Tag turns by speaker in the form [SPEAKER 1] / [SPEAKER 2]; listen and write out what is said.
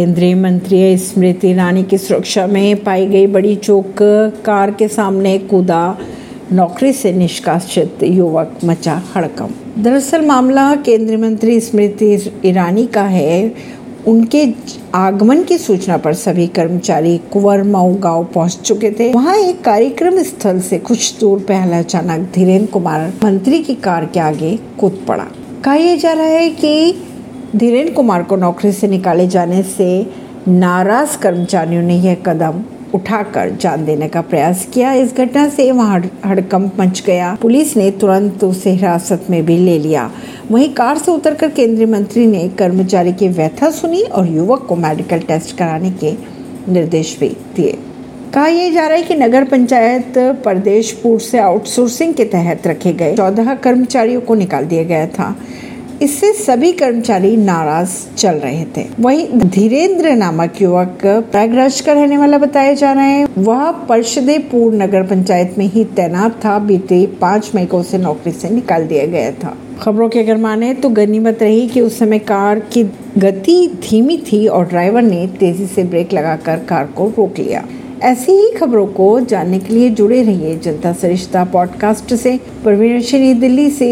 [SPEAKER 1] केंद्रीय मंत्री स्मृति ईरानी की सुरक्षा में पाई गई बड़ी चौक कार के सामने कूदा नौकरी से निष्कासित युवक, मचा हड़कम दरअसल मामला केंद्रीय मंत्री स्मृति ईरानी का है। उनके आगमन की सूचना पर सभी कर्मचारी कुंवर मऊ गाँव पहुँच चुके थे। वहाँ एक कार्यक्रम स्थल से कुछ दूर पहले अचानक धीरेन्द्र कुमार, मंत्री की कार के आगे कूद पड़ा। कहा यह जा रहा है कि धीरेन्द्र कुमार को नौकरी से निकाले जाने से नाराज़ कर्मचारियों ने यह कदम उठाकर जान देने का प्रयास किया। इस घटना से वहाँ हड़कंप मच गया। पुलिस ने तुरंत उसे हिरासत में भी ले लिया। वहीं कार से उतरकर केंद्रीय मंत्री ने कर्मचारी की व्यथा सुनी और युवक को मेडिकल टेस्ट कराने के निर्देश भी दिए। कहा यह जा रहा है कि नगर पंचायत प्रदेश पूर्व से आउटसोर्सिंग के तहत रखे गए चौदह कर्मचारियों को निकाल दिया गया था। इससे सभी कर्मचारी नाराज़ चल रहे थे। वहीं धीरेन्द्र नामक युवक प्रयागराज का रहने वाला बताया जा रहा है। वह परिषदेपुर नगर पंचायत में ही तैनात था। बीते पाँच मई को उसे नौकरी से निकाल दिया गया था। खबरों के अगर माने तो गनीमत रही कि उस समय कार की गति धीमी थी और ड्राइवर ने तेज़ी से ब्रेक लगाकर कार को रोक लिया। ऐसी ही खबरों को जानने के लिए जुड़े रहिए जनता सरिश्ता पॉडकास्ट से। परवीन दिल्ली से।